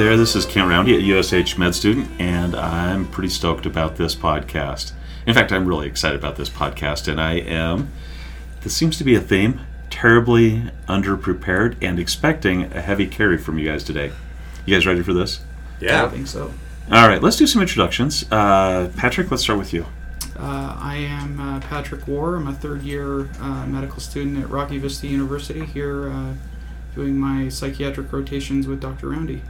Hi there, this is Kent Roundy a USH Med Student, and I'm pretty stoked about this podcast. In fact, I'm really excited about this podcast, and I am. This seems to be a theme terribly underprepared and expecting a heavy carry from you guys today. You guys ready for this? Yeah. I think so. All right, let's do some introductions. Uh, Patrick, let's start with you. Uh, I am uh, Patrick War. I'm a third year uh, medical student at Rocky Vista University here uh, doing my psychiatric rotations with Dr. Roundy.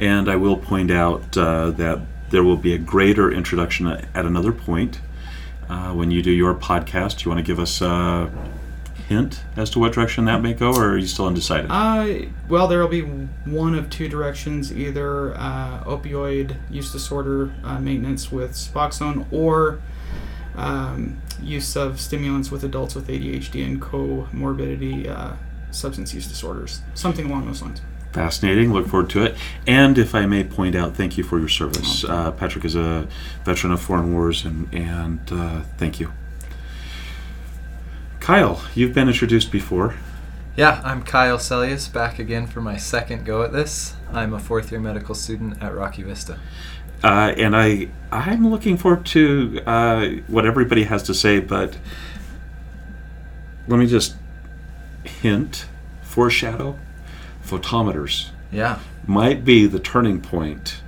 And I will point out uh, that there will be a greater introduction at another point. Uh, when you do your podcast, you want to give us a hint as to what direction that may go, or are you still undecided? Uh, well, there will be one of two directions either uh, opioid use disorder uh, maintenance with Suboxone or um, use of stimulants with adults with ADHD and comorbidity uh, substance use disorders. Something along those lines. Fascinating. Look forward to it. And if I may point out, thank you for your service. Uh, Patrick is a veteran of foreign wars, and and uh, thank you. Kyle, you've been introduced before. Yeah, I'm Kyle Celius, back again for my second go at this. I'm a fourth year medical student at Rocky Vista. Uh, and I I'm looking forward to uh, what everybody has to say, but let me just hint, foreshadow, photometers Yeah, might be the turning point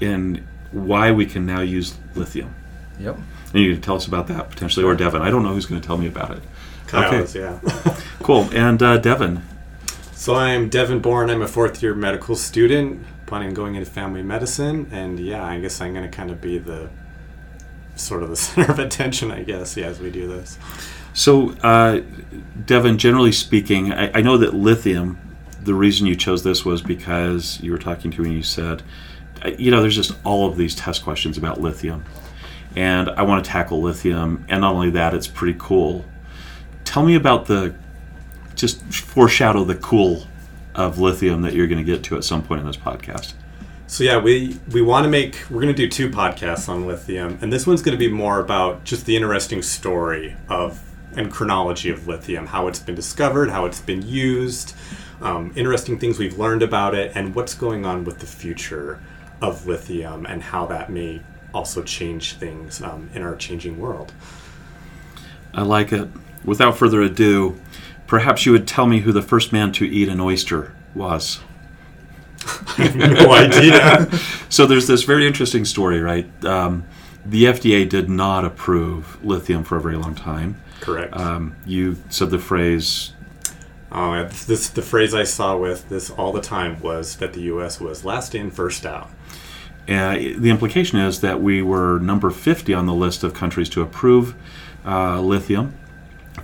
in why we can now use lithium. yep. And you can tell us about that potentially, or Devin. I don't know who's going to tell me about it. Kyle Okay. is, yeah. Cool. And uh, Devin, so I'm Devin Bourne. I'm a fourth year medical student, planning on going into family medicine. And yeah, I guess I'm going to kind of be the sort of the center of attention, I guess, yeah, as we do this. So, uh, Devin, generally speaking, I, I know that lithium, the reason you chose this was because you were talking to me and you said, uh, you know, there's just all of these test questions about lithium. And I want to tackle lithium. And not only that, it's pretty cool. Tell me about the, just foreshadow the cool of lithium that you're going to get to at some point in this podcast. So yeah, we we want to make we're going to do two podcasts on lithium, and this one's going to be more about just the interesting story of and chronology of lithium, how it's been discovered, how it's been used, um, interesting things we've learned about it, and what's going on with the future of lithium and how that may also change things um, in our changing world. I like it. Without further ado, perhaps you would tell me who the first man to eat an oyster was. I have no idea. So there's this very interesting story, right? Um, the FDA did not approve lithium for a very long time. Correct. Um, you said the phrase, This, this the phrase I saw with this all the time was that the U.S. was last in, first out. uh, the implication is that we were number 50 on the list of countries to approve uh, lithium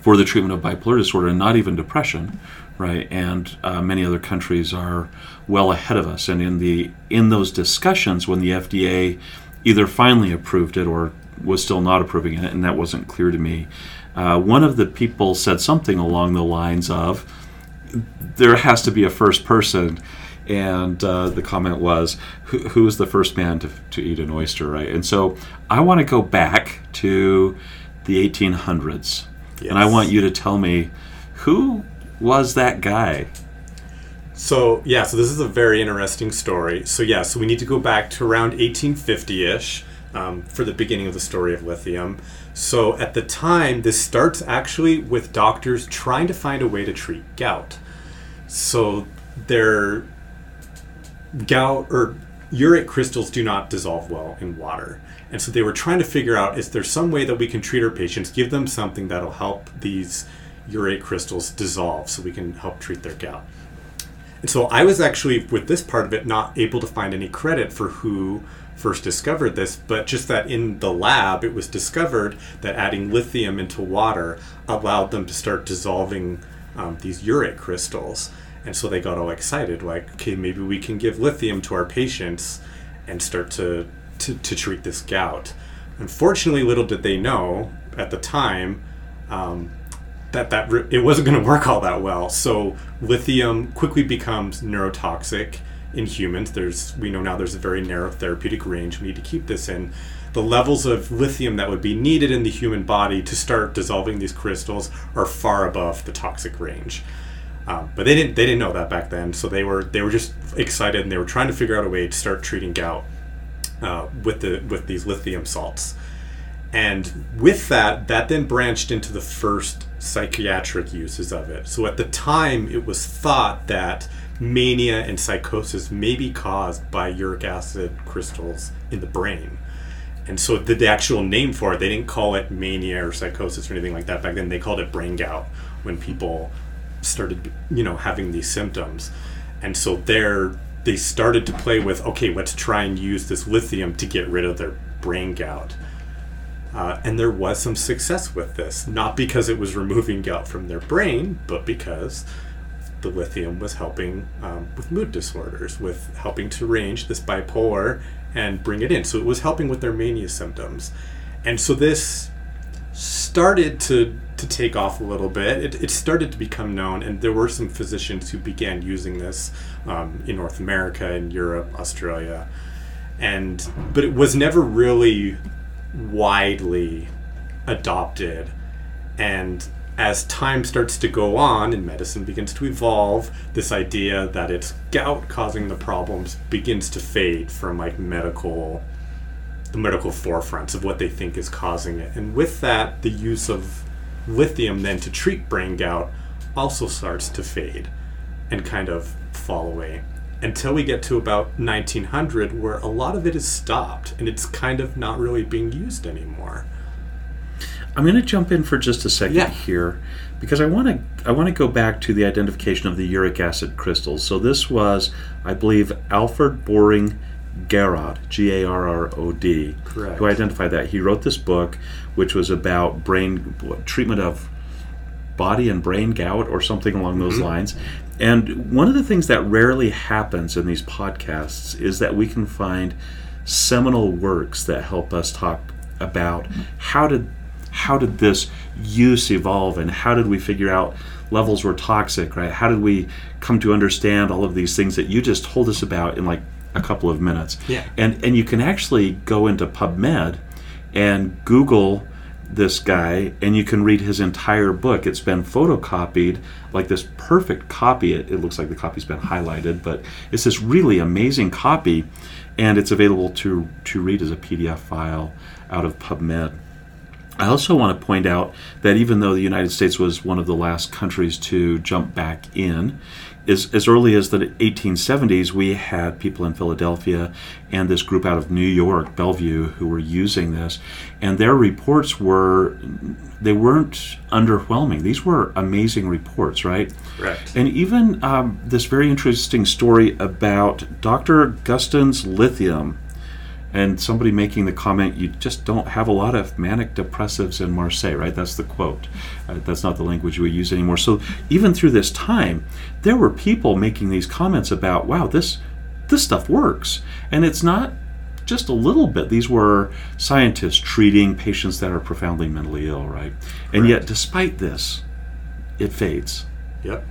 for the treatment of bipolar disorder and not even depression, right? And uh, many other countries are well ahead of us. And in the in those discussions, when the FDA either finally approved it or was still not approving it, and that wasn't clear to me, uh, one of the people said something along the lines of, "There has to be a first person." And uh, the comment was, who, who was the first man to, to eat an oyster, right? And so I want to go back to the 1800s. And I want you to tell me who was that guy? So yeah, so this is a very interesting story. So yeah, so we need to go back to around 1850-ish um, for the beginning of the story of lithium. So at the time, this starts actually with doctors trying to find a way to treat gout. So their gout or urate crystals do not dissolve well in water. And so they were trying to figure out is there some way that we can treat our patients, give them something that'll help these urate crystals dissolve so we can help treat their gout. And so I was actually, with this part of it, not able to find any credit for who first discovered this, but just that in the lab it was discovered that adding lithium into water allowed them to start dissolving um, these uric crystals. And so they got all excited, like, okay, maybe we can give lithium to our patients and start to, to, to treat this gout. Unfortunately, little did they know at the time um, that that re- it wasn't going to work all that well. So lithium quickly becomes neurotoxic in humans. There's we know now there's a very narrow therapeutic range we need to keep this in. The levels of lithium that would be needed in the human body to start dissolving these crystals are far above the toxic range. Um, but they didn't they didn't know that back then, so they were they were just excited and they were trying to figure out a way to start treating gout uh, with the with these lithium salts. And with that, that then branched into the first psychiatric uses of it. So at the time, it was thought that mania and psychosis may be caused by uric acid crystals in the brain. And so the, the actual name for it, they didn't call it mania or psychosis or anything like that back then. They called it brain gout when people started, you know, having these symptoms. And so there, they started to play with, okay, let's try and use this lithium to get rid of their brain gout. Uh, and there was some success with this, not because it was removing gout from their brain, but because the lithium was helping um, with mood disorders, with helping to range this bipolar and bring it in. So it was helping with their mania symptoms. And so this started to, to take off a little bit. It, it started to become known, and there were some physicians who began using this um, in North America and Europe, Australia. And but it was never really widely adopted. And as time starts to go on and medicine begins to evolve, this idea that it's gout causing the problems begins to fade from like medical the medical forefronts of what they think is causing it. And with that, the use of lithium then to treat brain gout also starts to fade and kind of fall away until we get to about 1900 where a lot of it is stopped and it's kind of not really being used anymore. I'm going to jump in for just a second Yeah. here because I want to I want to go back to the identification of the uric acid crystals. So this was, I believe, Alfred Baring Garrod, G A R R O D, who identified that. He wrote this book, which was about brain treatment of body and brain gout or something along those mm-hmm. lines. And one of the things that rarely happens in these podcasts is that we can find seminal works that help us talk about how did how did this use evolve and how did we figure out levels were toxic, right? How did we come to understand all of these things that you just told us about in like a couple of minutes? Yeah. And and you can actually go into PubMed and Google this guy and you can read his entire book. It's been photocopied, like this perfect copy. It, it looks like the copy's been highlighted, but it's this really amazing copy and it's available to to read as a PDF file out of PubMed. I also want to point out that even though the United States was one of the last countries to jump back in, as, as early as the 1870s, we had people in Philadelphia and this group out of New York, Bellevue, who were using this, and their reports were they weren't underwhelming. These were amazing reports, right? Correct. And even um, this very interesting story about Dr. Guston's lithium, and somebody making the comment, "You just don't have a lot of manic depressives in Marseille," right? That's the quote. Uh, that's not the language we use anymore. So even through this time, there were people making these comments about, "Wow, this this stuff works," and it's not just a little bit. These were scientists treating patients that are profoundly mentally ill, right? And yet, despite this, it fades. Yep.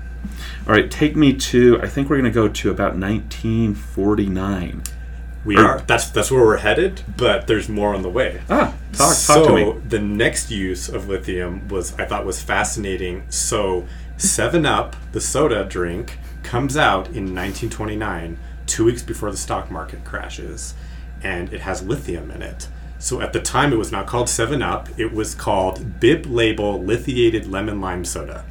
All right, take me to. I think we're going to go to about 1949. We Or- are. That's that's where we're headed, but there's more on the way. Ah, talk, talk so to me. the next use of lithium was I thought was fascinating. So Seven Up, the soda drink, comes out in 1929, two weeks before the stock market crashes, and it has lithium in it. So at the time, it was not called Seven Up; it was called Bib Label Lithiated Lemon Lime Soda.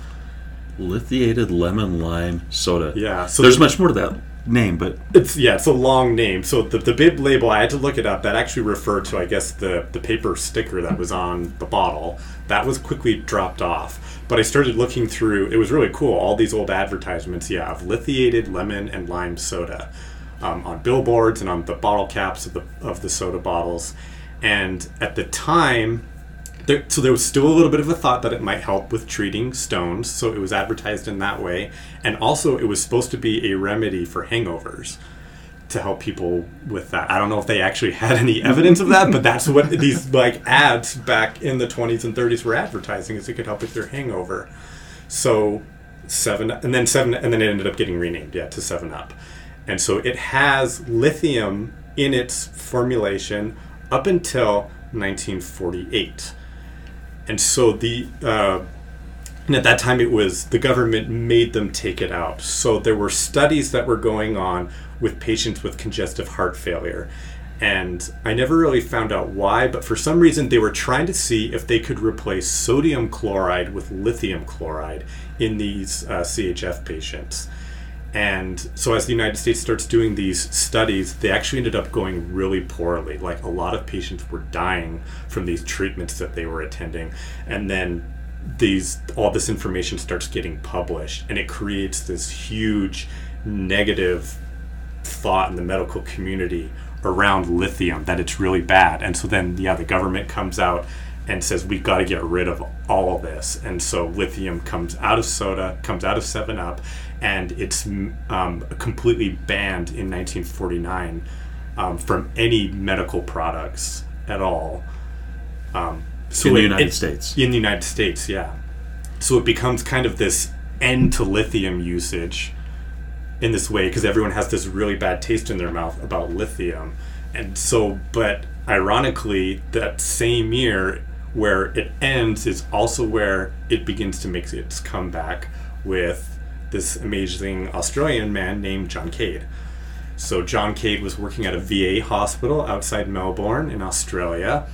Lithiated lemon lime soda. Yeah. So There's much more to that name, but It's yeah, it's a long name. So the, the bib label, I had to look it up. That actually referred to, I guess, the the paper sticker that was on the bottle. That was quickly dropped off. But I started looking through. It was really cool. All these old advertisements, yeah, of lithiated lemon and lime soda, um, on billboards and on the bottle caps of the of the soda bottles. And at the time, there, so there was still a little bit of a thought that it might help with treating stones, so it was advertised in that way, and also it was supposed to be a remedy for hangovers to help people with that. I don't know if they actually had any evidence of that, but that's what these like ads back in the 20s and 30s were advertising is it could help with your hangover. So seven, and then seven, and then it ended up getting renamed, yeah, to Seven Up, and so it has lithium in its formulation up until 1948. And so the uh, And at that time, it was the government made them take it out. So there were studies that were going on with patients with congestive heart failure. And I never really found out why, but for some reason they were trying to see if they could replace sodium chloride with lithium chloride in these uh, CHF patients. And so, as the United States starts doing these studies, they actually ended up going really poorly. Like, a lot of patients were dying from these treatments that they were attending. And then these all this information starts getting published and it creates this huge negative thought in the medical community around lithium that it's really bad and so then yeah the government comes out and says we've got to get rid of all of this and so lithium comes out of soda comes out of 7 up and it's um, completely banned in 1949 um, from any medical products at all um, so in the United it, States. In the United States, yeah. So it becomes kind of this end to lithium usage in this way because everyone has this really bad taste in their mouth about lithium. And so, but ironically, that same year where it ends is also where it begins to make its comeback with this amazing Australian man named John Cade. So, John Cade was working at a VA hospital outside Melbourne in Australia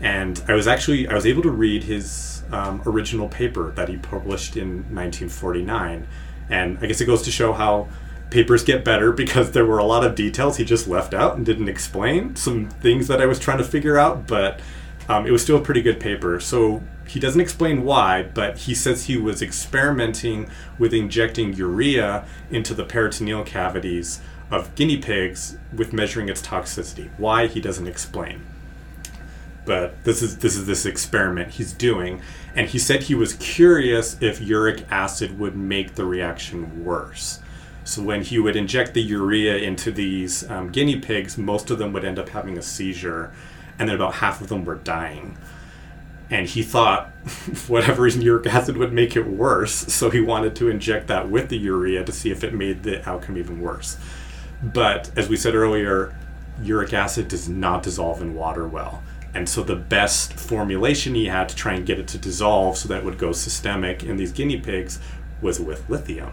and I was actually I was able to read his um, original paper that he published in 1949, and I guess it goes to show how papers get better because there were a lot of details he just left out and didn't explain some things that I was trying to figure out, but um, it was still a pretty good paper. So he doesn't explain why, but he says he was experimenting with injecting urea into the peritoneal cavities of guinea pigs with measuring its toxicity. Why he doesn't explain but this is this is this experiment he's doing and he said he was curious if uric acid would make the reaction worse so when he would inject the urea into these um, guinea pigs most of them would end up having a seizure and then about half of them were dying. And he thought whatever reason uric acid would make it worse so he wanted to inject that with the urea to see if it made the outcome even worse. But as we said earlier uric acid does not dissolve in water well. And so the best formulation he had to try and get it to dissolve so that it would go systemic in these guinea pigs was with lithium.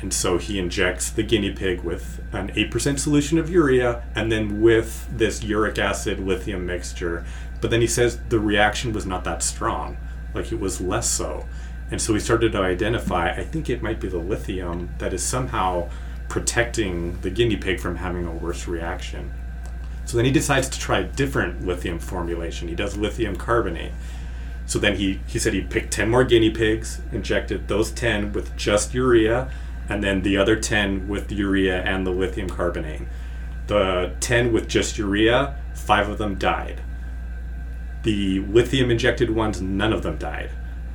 And so he injects the guinea pig with an 8% solution of urea and then with this uric acid lithium mixture. But then he says the reaction was not that strong, like it was less so. And so he started to identify I think it might be the lithium that is somehow protecting the guinea pig from having a worse reaction. So then he decides to try a different lithium formulation. He does lithium carbonate. So then he, he said he picked 10 more guinea pigs, injected those 10 with just urea, and then the other 10 with urea and the lithium carbonate. The 10 with just urea, five of them died. The lithium injected ones, none of them died.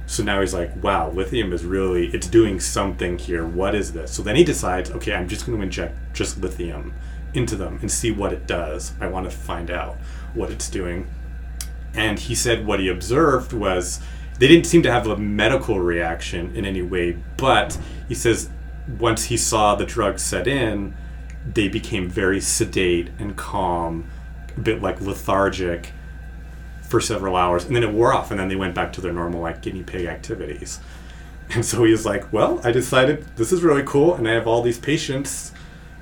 So now he's like, wow, lithium is really, it's doing something here. What is this? So then he decides, okay, I'm just going to inject just lithium into them and see what it does. I want to find out what it's doing. And he said what he observed was they didn't seem to have a medical reaction in any way, but he says once he saw the drug set in, they became very sedate and calm, a bit like lethargic for several hours, and then it wore off, and then they went back to their normal like guinea pig activities. And so he was like, "Well, I decided this is really cool, and I have all these patients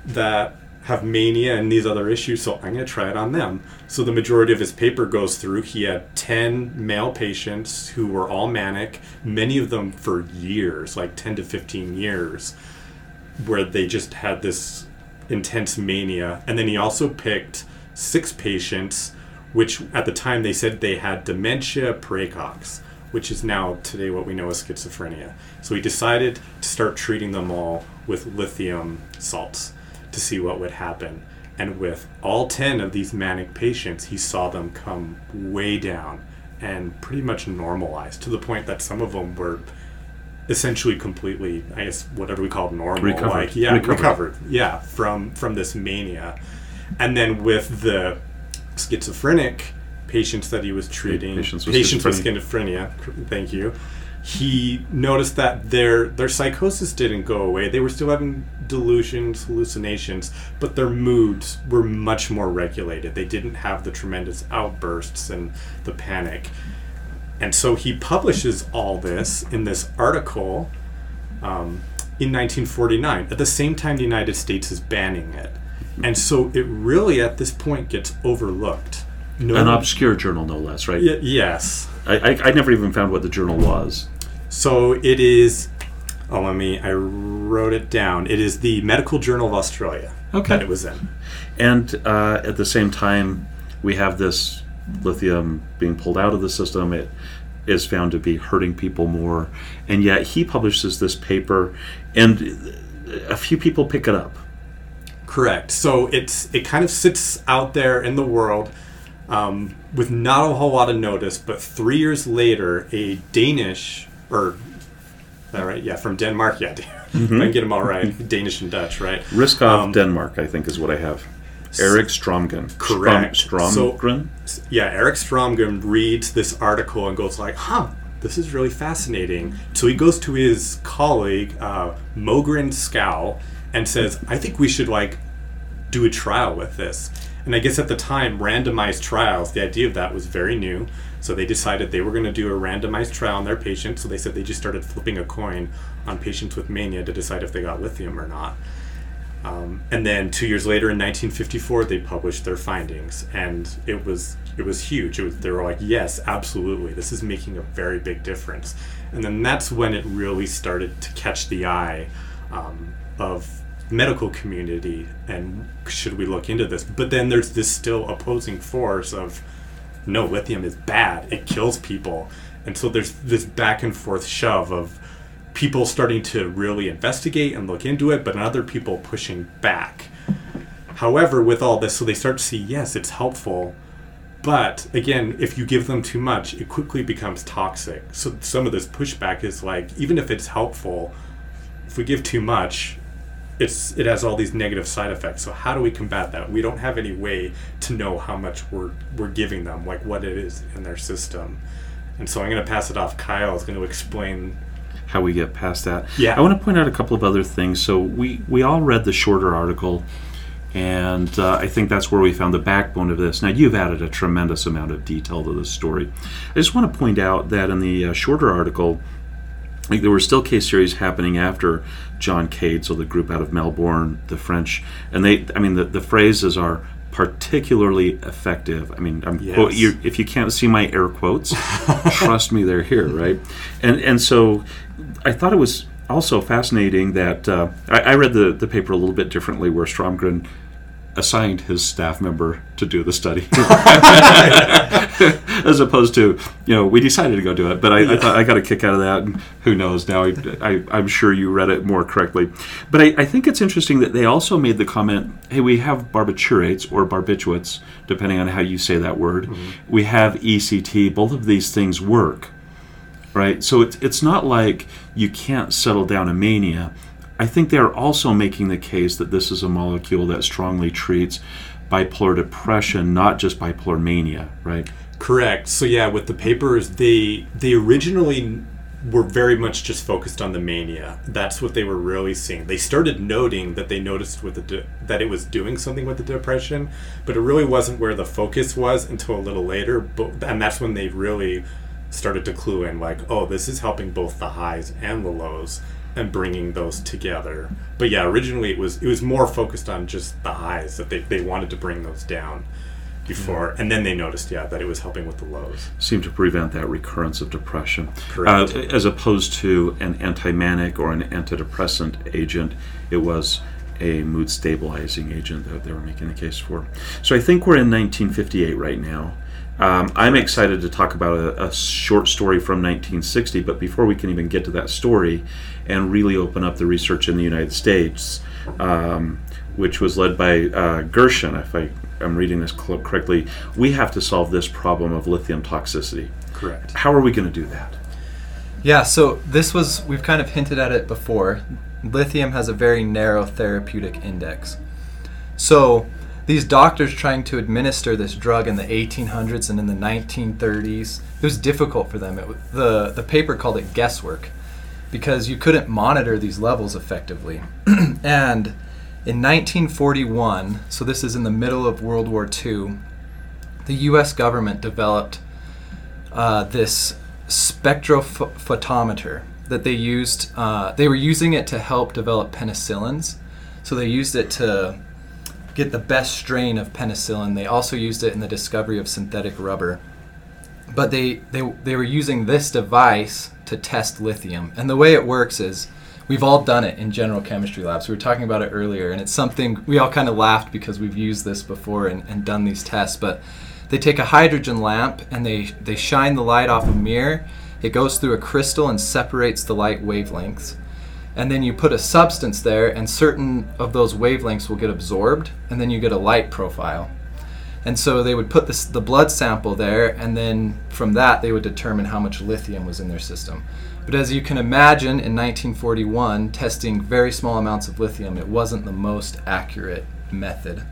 that have mania and these other issues, so I'm going to try it on them. So the majority of his paper goes through. He had 10 male patients who were all manic, many of them for years, like 10 to 15 years, where they just had this intense mania. And then he also picked six patients, which at the time they said they had dementia praecox, which is now today what we know as schizophrenia. So he decided to start treating them all with lithium salts to see what would happen. And with all 10 of these manic patients, he saw them come way down and pretty much normalize to the point that some of them were essentially completely, I guess, whatever we call normal. Recovered. Like, yeah, recovered. recovered. Yeah, from, from this mania. And then with the schizophrenic patients that he was treating, Patients with patients with schizophrenia. schizophrenia, thank you, he noticed that their their psychosis didn't go away. They were still having delusions, hallucinations, but their moods were much more regulated. They didn't have the tremendous outbursts and the panic. And so he publishes all this in this article um, in 1949, at the same time the United States is banning it. And so it really, at this point, gets overlooked. No, An obscure journal, no less, right? Y- yes. I, I, I never even found what the journal was. So it is. Oh, let me. I wrote it down. It is the Medical Journal of Australia Okay. that it was in. And uh, at the same time, we have this lithium being pulled out of the system. It is found to be hurting people more. And yet he publishes this paper, and a few people pick it up. Correct. So it's it kind of sits out there in the world um, with not a whole lot of notice. But three years later, a Danish or all right. Yeah, from Denmark. Yeah, I can get them all right. Danish and Dutch, right? Risskov Um, Denmark, I think, is what I have. Eric Stromgren. Correct. Strom, So- Stromgren? yeah, Eric Stromgren reads this article and goes like, "Huh, this is really fascinating." So he goes to his colleague uh, Mogens Schou and says, "I think we should like do a trial with this." And I guess at the time, randomized trials, the idea of that was very new. So they decided they were going to do a randomized trial on their patients. So they said they just started flipping a coin on patients with mania to decide if they got lithium or not. Um, and then two years later, in 1954, they published their findings, and it was it was huge. It was, they were like, "Yes, absolutely, this is making a very big difference." And then that's when it really started to catch the eye um, of medical community. And should we look into this? But then there's this still opposing force of, no, lithium is bad. It kills people. And so there's this back and forth shove of people starting to really investigate and look into it, but other people pushing back. However, with all this, so they start to see, yes, it's helpful, but again, if you give them too much, it quickly becomes toxic. So some of this pushback is like, even if it's helpful, if we give too much, it's it has all these negative side effects. So how do we combat that? We don't have any way to know how much we're we're giving them, like what it is in their system. And so I'm going to pass it off. Kyle is going to explain how we get past that. Yeah. I want to point out a couple of other things. So we we all read the shorter article, and uh, I think that's where we found the backbone of this. Now you've added a tremendous amount of detail to this story. I just want to point out that in the uh, shorter article. Like there were still case series happening after John Cade, so the group out of Melbourne, the French, and they. I mean, the, the phrases are particularly effective. I mean, I'm Yes. quote, if you can't see my air quotes, trust me, they're here, right? And and so I thought it was also fascinating that uh, I, I read the, the paper a little bit differently, where Stromgren assigned his staff member to do the study, as opposed to you know we decided to go do it. But I, I thought I got a kick out of that, and who knows now? I, I'm sure you read it more correctly. But I, I think it's interesting that they also made the comment, "Hey, we have barbiturates or barbiturates, depending on how you say that word. We have ECT. Both of these things work." Right? So it's it's not like you can't settle down a mania. I think they're also making the case that this is a molecule that strongly treats bipolar depression, not just bipolar mania, right? Correct. So yeah, with the papers, they they originally were very much just focused on the mania. That's what they were really seeing. They started noting that they noticed with the de- that it was doing something with the depression, but it really wasn't where the focus was until a little later. But and that's when they really started to clue in, like, oh, this is helping both the highs and the lows and bringing those together. But yeah, originally it was it was more focused on just the highs that they they wanted to bring those down before, and then they noticed, yeah, that it was helping with the lows. Seem to prevent that recurrence of depression, Correct. Uh, as opposed to an anti-manic or an antidepressant agent. It was a mood stabilizing agent that they were making the case for. So I think we're in 1958 right now. Um, I'm excited to talk about a, a short story from 1960, but before we can even get to that story and really open up the research in the United States, um, which was led by uh, Gershon, if I am reading this cl- correctly, we have to solve this problem of lithium toxicity. Correct. How are we going to do that? Yeah, so this was, we've kind of hinted at it before. Lithium has a very narrow therapeutic index. So these doctors trying to administer this drug in the 1800s and in the 1930s, it was difficult for them. It, the, the paper called it guesswork because you couldn't monitor these levels effectively. and in 1941, so this is in the middle of World War II, the US government developed uh, this spectrophotometer that they used. Uh, they were using it to help develop penicillins. So they used it to get the best strain of penicillin. They also used it in the discovery of synthetic rubber. But they, they, they were using this device to test lithium. And the way it works is we've all done it in general chemistry labs. We were talking about it earlier, and it's something we all kind of laughed because we've used this before and, and done these tests. But they take a hydrogen lamp and they, they shine the light off a mirror. It goes through a crystal and separates the light wavelengths. And then you put a substance there, and certain of those wavelengths will get absorbed, and then you get a light profile. And so they would put this, the blood sample there, and then from that they would determine how much lithium was in their system. But as you can imagine, in 1941, testing very small amounts of lithium, it wasn't the most accurate method.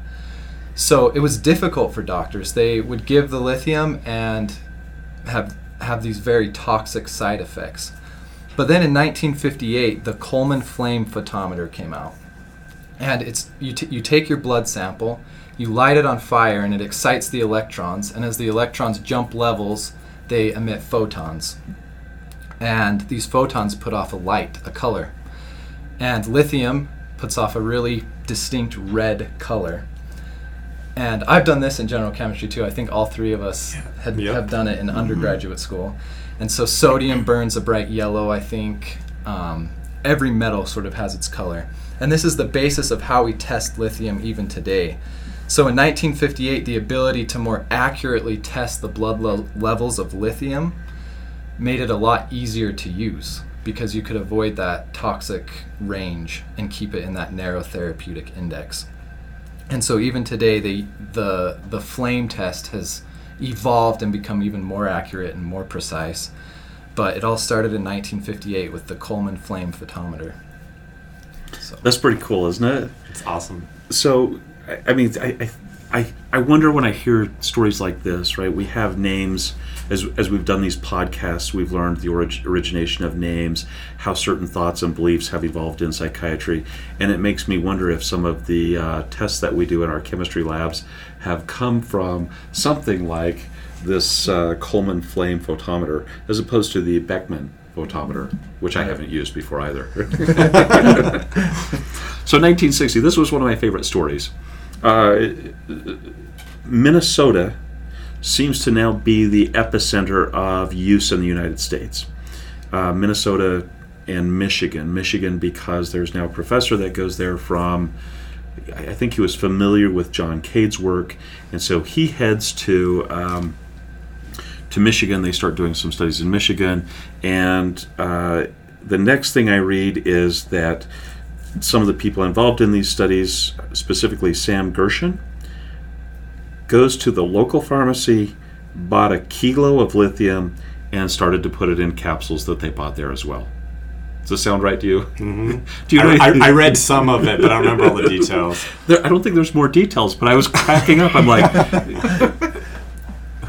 So it was difficult for doctors. They would give the lithium and have have these very toxic side effects. But then in 1958, the Coleman flame photometer came out, and it's you, t- you take your blood sample, you light it on fire, and it excites the electrons. And as the electrons jump levels, they emit photons, and these photons put off a light, a color, and lithium puts off a really distinct red color. And I've done this in general chemistry too. I think all three of us had, Yep. have done it in mm-hmm. undergraduate school. And so sodium burns a bright yellow, I think. Um, every metal sort of has its color. And this is the basis of how we test lithium even today. So in 1958, the ability to more accurately test the blood le- levels of lithium made it a lot easier to use because you could avoid that toxic range and keep it in that narrow therapeutic index. And so even today, the the the flame test has evolved and become even more accurate and more precise. But it all started in 1958 with the Coleman flame photometer. So That's pretty cool, isn't it? It's awesome. So, I, I mean, I, I, I, I wonder when I hear stories like this, right? We have names, as, as we've done these podcasts, we've learned the orig- origination of names, how certain thoughts and beliefs have evolved in psychiatry. And it makes me wonder if some of the uh, tests that we do in our chemistry labs have come from something like this uh, Coleman flame photometer, as opposed to the Beckman photometer, which I haven't used before either. So 1960, this was one of my favorite stories. Uh, Minnesota seems to now be the epicenter of use in the United States. Uh, Minnesota and Michigan. Michigan, because there's now a professor that goes there from, I think he was familiar with John Cade's work, and so he heads to. Um, to Michigan, they start doing some studies in Michigan, and uh, the next thing I read is that some of the people involved in these studies, specifically Sam Gershon, goes to the local pharmacy, bought a kilo of lithium, and started to put it in capsules that they bought there as well. Does this sound right to you? Mm-hmm. Do you know? I, I, I read some of it, but I don't remember all the details. there, I don't think there's more details, but I was cracking up. I'm like,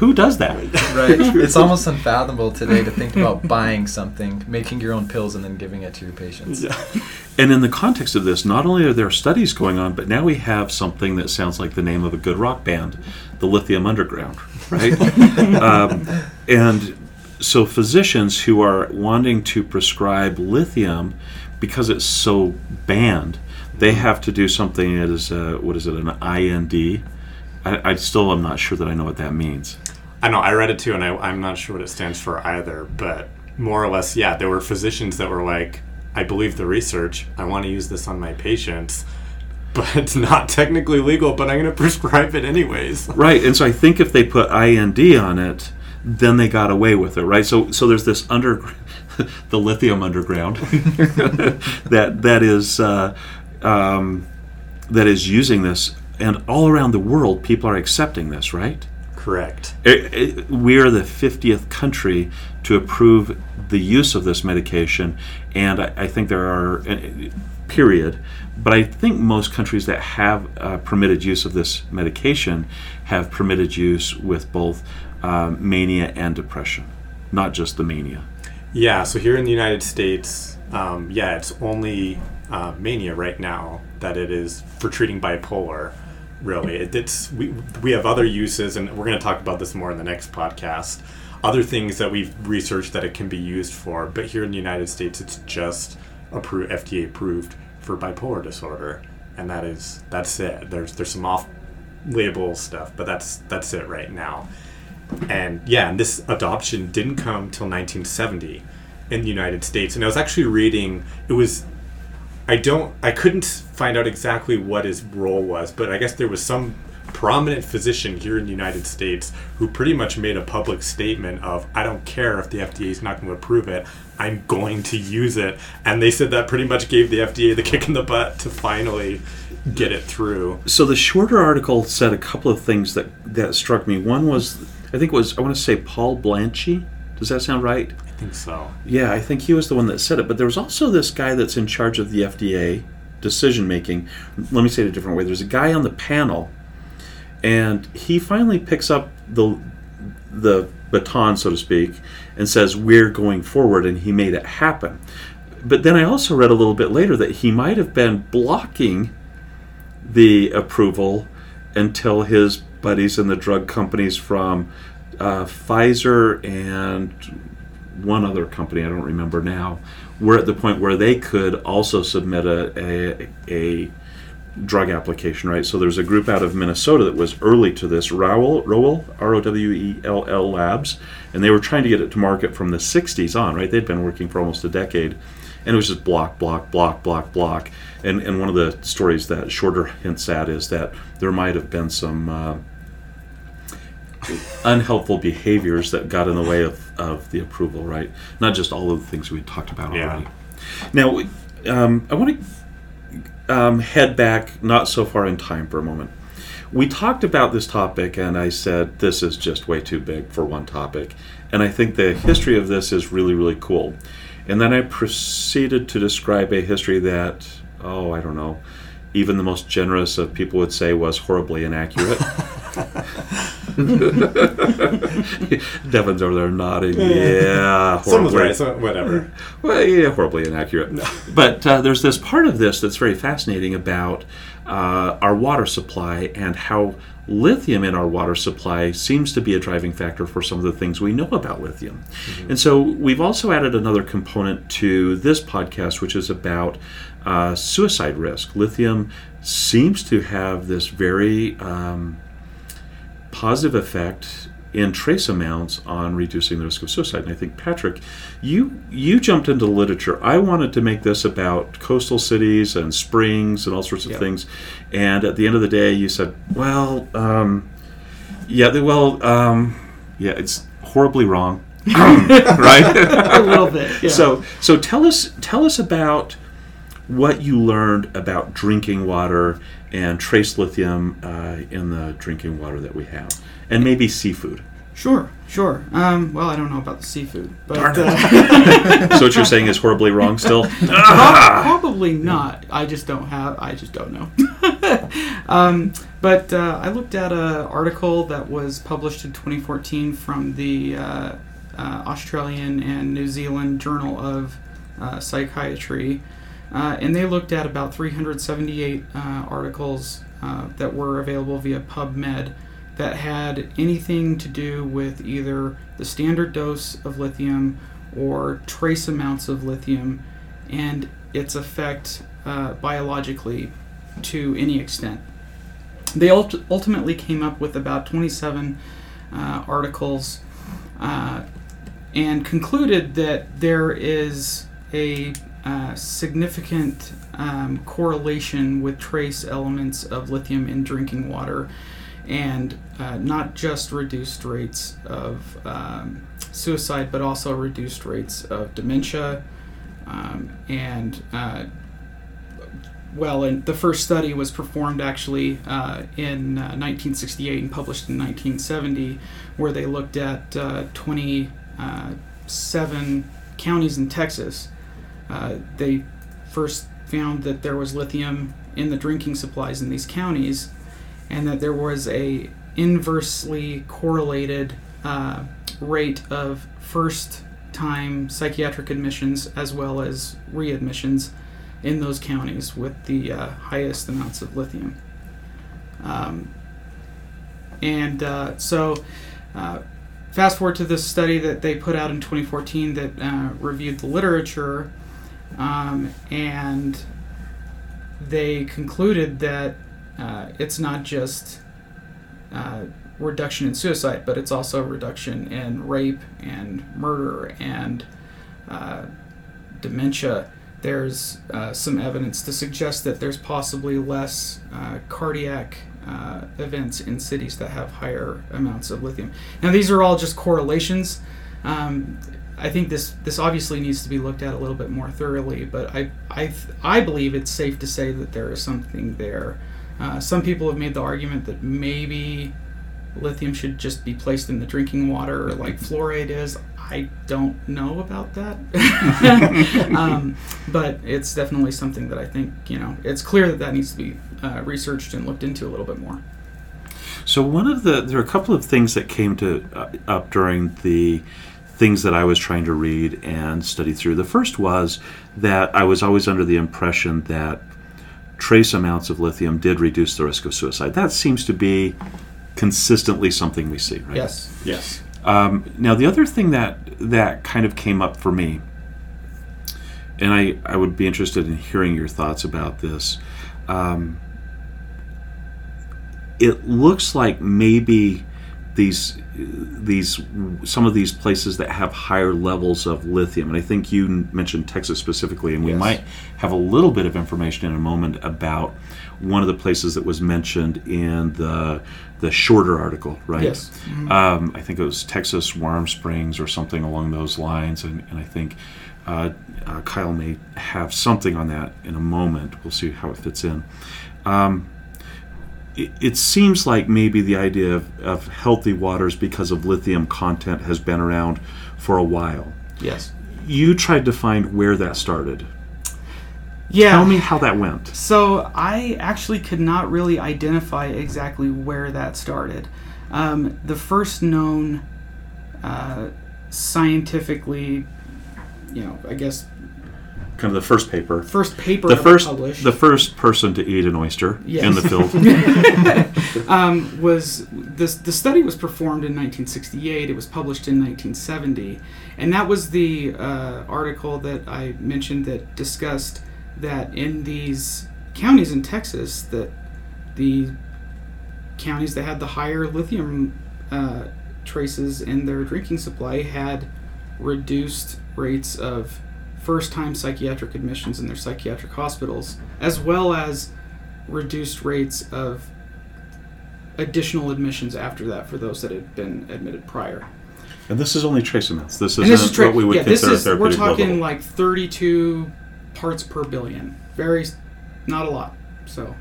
who does that? right, it's almost unfathomable today to think about buying something, making your own pills, and then giving it to your patients. Yeah. And in the context of this, not only are there studies going on, but now we have something that sounds like the name of a good rock band, the Lithium Underground, right? um, and so physicians who are wanting to prescribe lithium because it's so banned, they have to do something that is, uh, what is it, an IND? I, I still am not sure that I know what that means. I know I read it too, and I, I'm not sure what it stands for either. But more or less, yeah, there were physicians that were like, "I believe the research. I want to use this on my patients, but it's not technically legal. But I'm going to prescribe it anyways." Right, and so I think if they put IND on it, then they got away with it, right? So so there's this under the lithium underground that that is uh, um, that is using this, and all around the world, people are accepting this, right? Correct. It- it- we are the 50th country to approve the use of this medication, and I, I think there are, uh, period. But I think most countries that have uh, permitted use of this medication have permitted use with both um, mania and depression, not just the mania. Yeah. So here in the United States, um, yeah, it's only uh, mania right now that it is for treating bipolar. Really. It, it's we we have other uses, and we're going to talk about this more in the next podcast. Other things that we've researched that it can be used for, but here in the United States, it's just approved, FDA approved for bipolar disorder, and that is that's it. There's there's some off label stuff, but that's that's it right now. And yeah, and this adoption didn't come till 1970 in the United States. And I was actually reading it was I don't I couldn't find out exactly what his role was, but I guess there was some prominent physician here in the United States who pretty much made a public statement of I don't care if the FDA is not going to approve it. I'm going to use it. And they said that pretty much gave the FDA the kick in the butt to finally get it through. So the shorter article said a couple of things that that struck me. One was I think it was I want to say Paul Blanchy. Does that sound right? Think so. Yeah, I think he was the one that said it. But there was also this guy that's in charge of the FDA decision making. Let me say it a different way. There's a guy on the panel, and he finally picks up the the baton, so to speak, and says, "We're going forward," and he made it happen. But then I also read a little bit later that he might have been blocking the approval until his buddies in the drug companies from uh, Pfizer and one other company, I don't remember now, were at the point where they could also submit a, a, a drug application, right? So there's a group out of Minnesota that was early to this, Rowell, Rowell, R O W E L L Labs, and they were trying to get it to market from the 60s on, right? They'd been working for almost a decade, and it was just block, block, block, block, block. And, and one of the stories that Shorter hints at is that there might have been some uh, unhelpful behaviors that got in the way of, of the approval, right? Not just all of the things we talked about Yeah. already. Now, um, I want to um, head back not so far in time for a moment. We talked about this topic, and I said this is just way too big for one topic. And I think the history of this is really, really cool. And then I proceeded to describe a history that, oh, I don't know, even the most generous of people would say was horribly inaccurate. Devin's over there nodding. Yeah, Someone's horribly- right, so whatever. well, yeah, horribly inaccurate. But uh, there's this part of this that's very fascinating about uh, our water supply and how lithium in our water supply seems to be a driving factor for some of the things we know about lithium. And so we've also added another component to this podcast, which is about uh, suicide risk. Lithium seems to have this very um, positive effect in trace amounts on reducing the risk of suicide. And I think Patrick, you you jumped into literature. I wanted to make this about coastal cities and springs and all sorts of Yep. things. And at the end of the day, you said, well, um, yeah, well, um, yeah, it's horribly wrong, right? a little bit. Yeah. So so tell us tell us about what you learned about drinking water and trace lithium uh, in the drinking water that we have, and maybe seafood. Sure, sure. Um, well, I don't know about the seafood, but Darn uh, so what you're saying is horribly wrong still? prob- probably not. I just don't have. I just don't know. um, but uh, I looked at an article that was published in 2014 from the uh, uh, Australian and New Zealand Journal of uh, Psychiatry, uh, and they looked at about 378 uh, articles uh, that were available via PubMed that had anything to do with either the standard dose of lithium or trace amounts of lithium and its effect uh, biologically to any extent. They ult- ultimately came up with about 27 uh, articles uh, and concluded that there is a uh, significant um, correlation with trace elements of lithium in drinking water and uh, not just reduced rates of um, suicide, but also reduced rates of dementia. Um, and uh, well, and the first study was performed actually uh, in uh, 1968 and published in 1970, where they looked at uh, 27 counties in Texas. Uh, they first found that there was lithium in the drinking supplies in these counties, and that there was a inversely correlated uh, rate of first time psychiatric admissions as well as readmissions in those counties with the uh, highest amounts of lithium. Um, and uh, so, uh, fast forward to this study that they put out in 2014 that uh, reviewed the literature, um, and they concluded that uh, it's not just uh, reduction in suicide, but it's also reduction in rape and murder and uh, dementia. There's uh, some evidence to suggest that there's possibly less uh, cardiac uh, events in cities that have higher amounts of lithium. Now, these are all just correlations. Um, I think this this obviously needs to be looked at a little bit more thoroughly, but I I I believe it's safe to say that there is something there. Uh, some people have made the argument that maybe lithium should just be placed in the drinking water like fluoride is. I don't know about that, um, but it's definitely something that I think you know it's clear that that needs to be uh, researched and looked into a little bit more. So one of the there are a couple of things that came to uh, up during the things that I was trying to read and study through. The first was that I was always under the impression that trace amounts of lithium did reduce the risk of suicide. That seems to be consistently something we see, right? Yes. Yes. Um, now, the other thing that that kind of came up for me, and I, I would be interested in hearing your thoughts about this. Um, it looks like maybe these these some of these places that have higher levels of lithium, and I think you mentioned Texas specifically, and we Yes. might have a little bit of information in a moment about one of the places that was mentioned in the the shorter article, right? Yes. Um, I think it was Texas Warm Springs or something along those lines, and, and I think uh, uh, Kyle may have something on that in a moment. We'll see how it fits in. Um, it, it seems like maybe the idea of, of healthy waters because of lithium content has been around for a while. Yes. You tried to find where that started. Yeah. Tell me how that went. So I actually could not really identify exactly where that started. Um, the first known uh, scientifically, you know, I guess Kind of the first paper. first paper The first, published the first person to eat an oyster Yes. in the field. um, was this the study was performed in 1968. It was published in 1970, and that was the uh, article that I mentioned that discussed that in these counties in Texas that the counties that had the higher lithium uh, traces in their drinking supply had reduced rates of first-time psychiatric admissions in their psychiatric hospitals, as well as reduced rates of additional admissions after that for those that had been admitted prior. And this is only trace amounts. This isn't this is tra- what we would yeah, this consider is we're talking level. like 32 parts per billion. Very, not a lot. So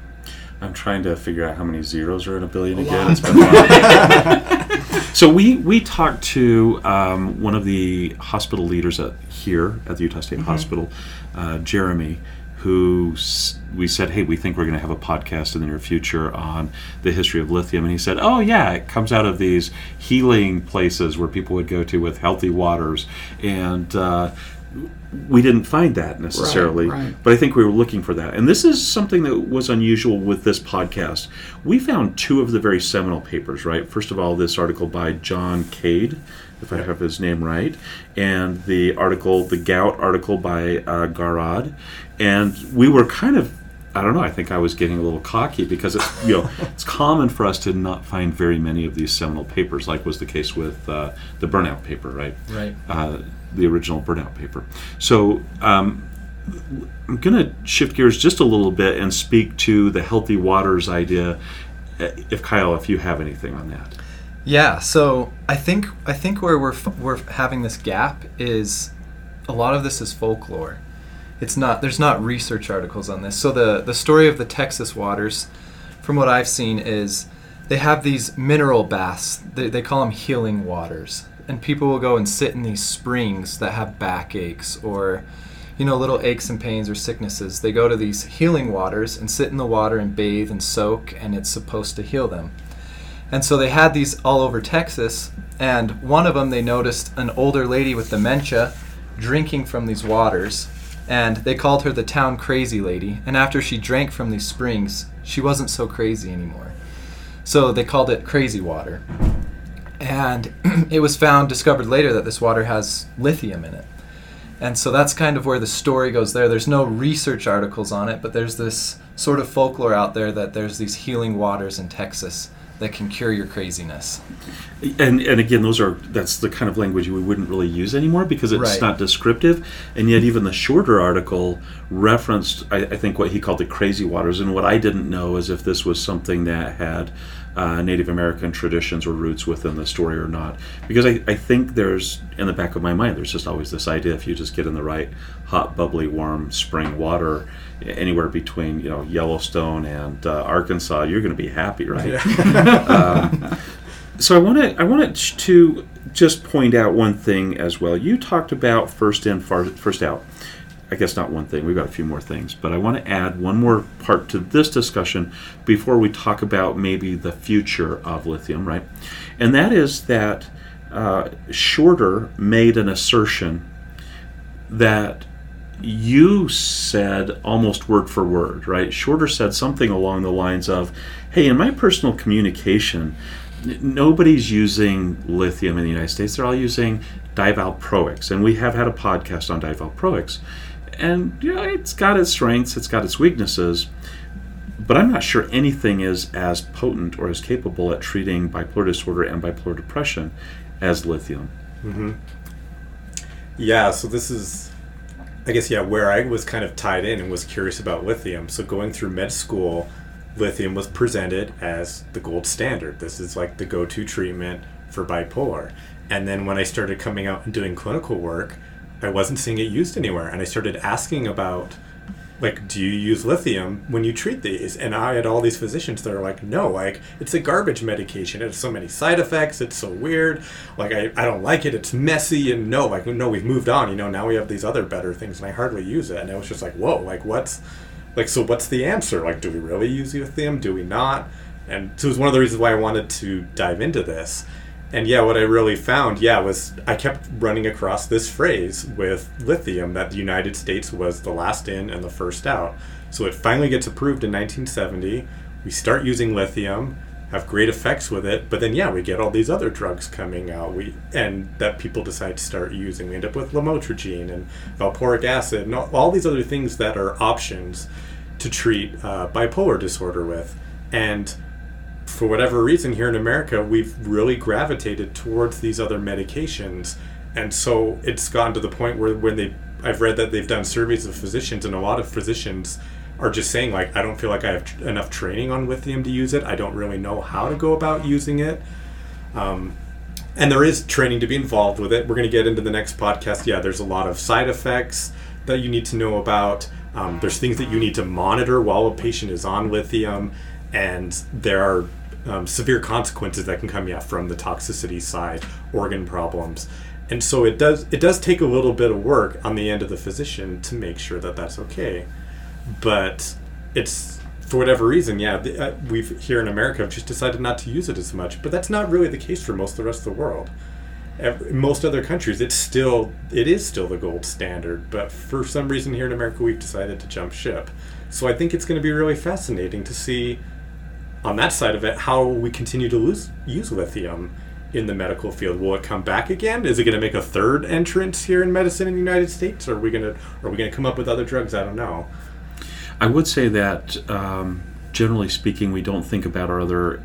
I'm trying to figure out how many zeros are in a billion A again. It's been a while. so we we talked to um, one of the hospital leaders at here at the Utah State Mm-hmm. Hospital, uh, Jeremy, who s- we said, hey, we think we're going to have a podcast in the near future on the history of lithium, and he said, oh yeah, it comes out of these healing places where people would go to with healthy waters, and. Uh, we didn't find that necessarily, right. but I think we were looking for that. And this is something that was unusual with this podcast. We found two of the very seminal papers, right? First of all, this article by John Cade, if I have his name right, and the article, the gout article by uh, Garrod. And we were kind of I don't know. I think I was getting a little cocky because it's you know it's common for us to not find very many of these seminal papers, like was the case with uh, the burnout paper, right? Right. uh, the original burnout paper. So um, I'm going to shift gears just a little bit and speak to the healthy waters idea. Uh, If Kyle, if you have anything on that, Yeah, so I think I think where we're we're having this gap is a lot of this is folklore. It's not there's not research articles on this. So the the story of the Texas waters, from what I've seen, is they have these mineral baths. They, they call them healing waters, and people will go and sit in these springs that have backaches or you know little aches and pains or sicknesses. They go to these healing waters and sit in the water and bathe and soak, and it's supposed to heal them. And so they had these all over Texas, and one of them they noticed an older lady with dementia drinking from these waters, and they called her the town crazy lady. And after she drank from these springs, she wasn't so crazy anymore. So they called it crazy water. And it was found, discovered later, that this water has lithium in it. And so that's kind of where the story goes there. There's no research articles on it, but there's this sort of folklore out there that there's these healing waters in Texas that can cure your craziness. And and again, those are that's the kind of language we wouldn't really use anymore because it's Right. not descriptive. And yet, even the shorter article referenced, I, I think, what he called the crazy waters. And what I didn't know is if this was something that had uh, Native American traditions or roots within the story or not. Because I, I think there's in the back of my mind, there's just always this idea: if you just get in the right hot, bubbly, warm spring water, anywhere between you know Yellowstone and uh, Arkansas, you're going to be happy, right? Um, so I want to I wanted to just point out one thing as well. You talked about first in, far, first out. I guess not one thing. We've got a few more things, but I want to add one more part to this discussion before we talk about maybe the future of lithium, right? And that is that uh, Shorter made an assertion that you said almost word for word, right? Shorter said something along the lines of, "Hey, in my personal communication, nobody's using lithium in the United States. They're all using divalproex, and we have had a podcast on divalproex, and you know, it's got its strengths, it's got its weaknesses." But I'm not sure anything is as potent or as capable at treating bipolar disorder and bipolar depression as lithium. Mm-hmm. Yeah, so this is, I guess, yeah, where I was kind of tied in and was curious about lithium. So going through med school, lithium was presented as the gold standard. This is like the go to treatment for bipolar. And then when I started coming out and doing clinical work, I wasn't seeing it used anywhere. And I started asking about, like, do you use lithium when you treat these? And I had all these physicians that are like, no, like, it's a garbage medication. It has so many side effects. It's so weird. Like, I, I don't like it. It's messy. And no, like, no, we've moved on. You know, now we have these other better things, and I hardly use it. And I was just like, whoa, like, what's, like, so what's the answer? Like, do we really use lithium? Do we not? And so it was one of the reasons why I wanted to dive into this. And yeah, what I really found, yeah, was I kept running across this phrase with lithium that the United States was the last in and the first out. So it finally gets approved in 1970. We start using lithium, have great effects with it, but then yeah, we get all these other drugs coming out. We and that people decide to start using. We end up with lamotrigine and valproic acid and all, all these other things that are options to treat uh, bipolar disorder with. And for whatever reason here in America, we've really gravitated towards these other medications. And so it's gotten to the point where when they I've read that they've done surveys of physicians and a lot of physicians are just saying like I don't feel like I have tr- enough training on lithium to use it. I don't really know how to go about using it. Um, and there is training to be involved with it. We're going to get into the next podcast. Yeah, there's a lot of side effects that you need to know about. Um, there's things that you need to monitor while a patient is on lithium, and there are um, severe consequences that can come yeah, from the toxicity side, organ problems, and so it does it does take a little bit of work on the end of the physician to make sure that that's okay. But it's for whatever reason, yeah, the, uh, we've here in America have just decided not to use it as much. But that's not really the case for most of the rest of the world. Most other countries, it's still it is still the gold standard. But for some reason here in America, we've decided to jump ship. So I think it's going to be really fascinating to see on that side of it how will we continue to lose, use lithium in the medical field. Will it come back again? Is it going to make a third entrance here in medicine in the United States? Or are we going to are we going to come up with other drugs? I don't know. I would say that, um, generally speaking, we don't think about our other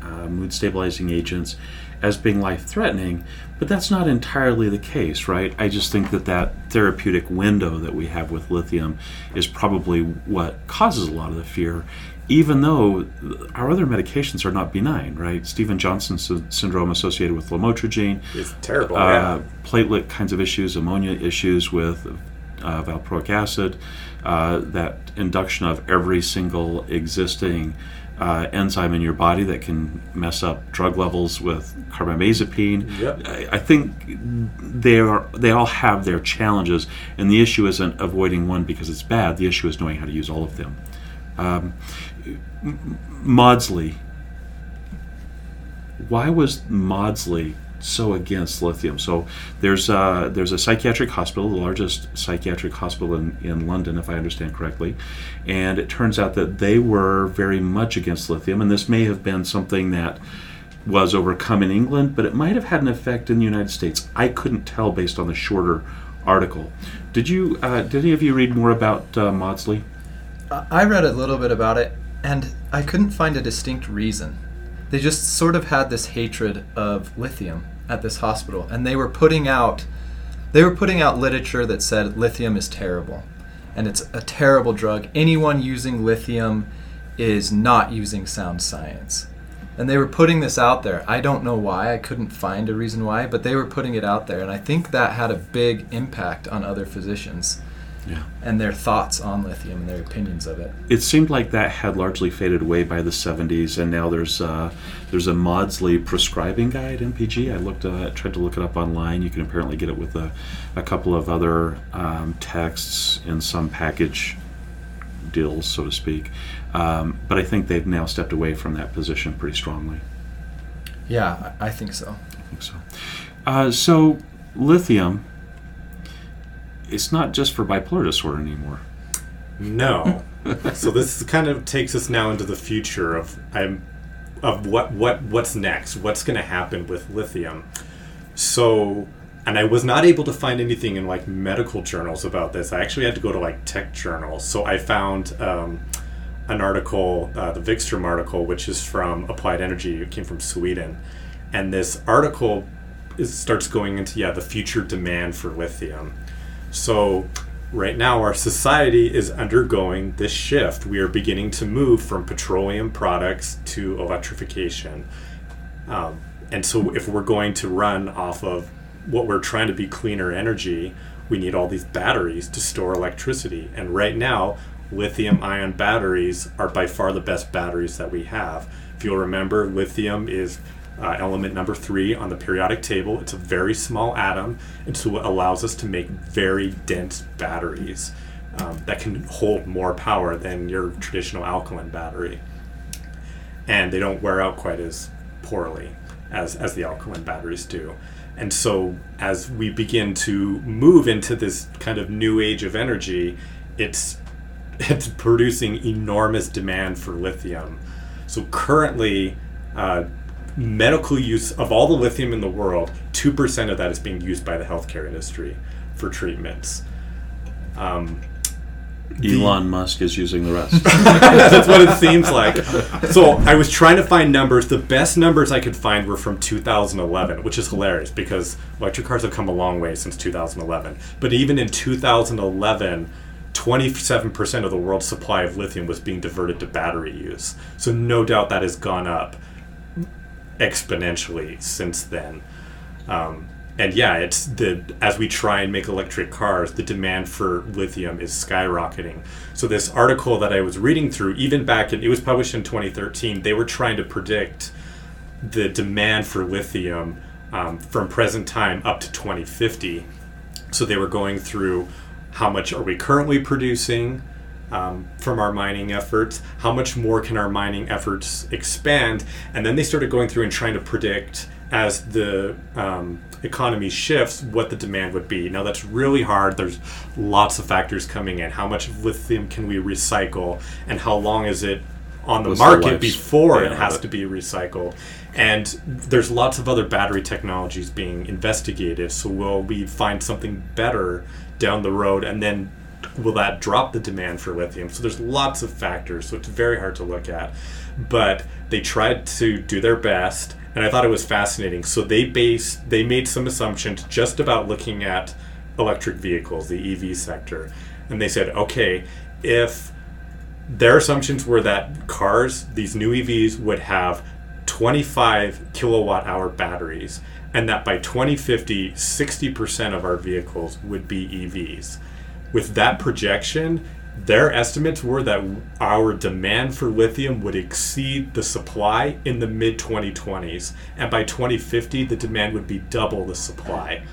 uh, mood stabilizing agents as being life threatening, but that's not entirely the case, right? I just think that that therapeutic window that we have with lithium is probably what causes a lot of the fear, even though our other medications are not benign, right? Stephen Johnson sy- syndrome associated with lamotrigine, It's terrible. uh, yeah. platelet kinds of issues, ammonia issues with uh, valproic acid, uh, that induction of every single existing uh, enzyme in your body that can mess up drug levels with carbamazepine. Yep. I, I think they are they all have their challenges, and the issue isn't avoiding one because it's bad. The issue is knowing how to use all of them. Um, Maudsley. Why was Maudsley so against lithium? So there's a, there's a psychiatric hospital, the largest psychiatric hospital in, in London, if I understand correctly, and it turns out that they were very much against lithium, and this may have been something that was overcome in England, but it might have had an effect in the United States. I couldn't tell based on the shorter article. Did you? Uh, did any of you read more about uh, Maudsley? I read a little bit about it, and I couldn't find a distinct reason. They just sort of had this hatred of lithium at this hospital, and they were putting out they were putting out literature that said lithium is terrible, and it's a terrible drug. Anyone using lithium is not using sound science. And they were putting this out there. I don't know why. I couldn't find a reason why, but they were putting it out there, and I think that had a big impact on other physicians Yeah. and their thoughts on lithium and their opinions of it. It seemed like that had largely faded away by the 70s, and now there's uh, there's a Maudsley prescribing guide MPG. I looked uh, tried to look it up online. You can apparently get it with a, a couple of other um, texts in some package deals, so to speak. Um, but I think they've now stepped away from that position pretty strongly. Yeah, I think so. I think so. Uh, so lithium, it's not just for bipolar disorder anymore. No. so this kind of takes us now into the future of I'm of what what what's next. What's going to happen with lithium? So and I was not able to find anything in like medical journals about this. I actually had to go to like tech journals. So I found um, an article, uh, the Vikstrom article, which is from Applied Energy. It came from Sweden, and this article is, starts going into yeah the future demand for lithium. So right now our society is undergoing this shift. We are beginning to move from petroleum products to electrification. Um, and so if we're going to run off of what we're trying to be cleaner energy, we need all these batteries to store electricity. And right now, lithium ion batteries are by far the best batteries that we have. If you'll remember, lithium is uh, element number three on the periodic table. It's a very small atom, and so it allows us to make very dense batteries um, that can hold more power than your traditional alkaline battery. And they don't wear out quite as poorly as, as the alkaline batteries do. And so, as we begin to move into this kind of new age of energy, it's it's producing enormous demand for lithium. So currently, uh, medical use of all the lithium in the world, two percent of that is being used by the healthcare industry for treatments. Um, Elon Musk is using the rest. that's what it seems like. So I was trying to find numbers. The best numbers I could find were from 2011, which is hilarious because electric cars have come a long way since 2011. But even in 2011, 27% of the world's supply of lithium was being diverted to battery use. So no doubt that has gone up exponentially since then. Um, and yeah, it's the as we try and make electric cars, the demand for lithium is skyrocketing. So this article that I was reading through, even back in it was published in 2013, they were trying to predict the demand for lithium um, from present time up to 2050. So they were going through how much are we currently producing um, from our mining efforts, how much more can our mining efforts expand, and then they started going through and trying to predict as the um, economy shifts what the demand would be. Now that's really hard. There's lots of factors coming in. How much lithium can we recycle, and how long is it on the What's market before it has to be recycled? And there's lots of other battery technologies being investigated. So will we find something better down the road, and then will that drop the demand for lithium? So there's lots of factors. So it's very hard to look at. But they tried to do their best, and I thought it was fascinating. So they based, they made some assumptions just about looking at electric vehicles, the EV sector, and they said, okay, if their assumptions were that cars, these new EVs, would have 25 kilowatt hour batteries, and that by 2050, 60% of our vehicles would be EVs. With that projection, their estimates were that our demand for lithium would exceed the supply in the mid 2020s, and by 2050, the demand would be double the supply.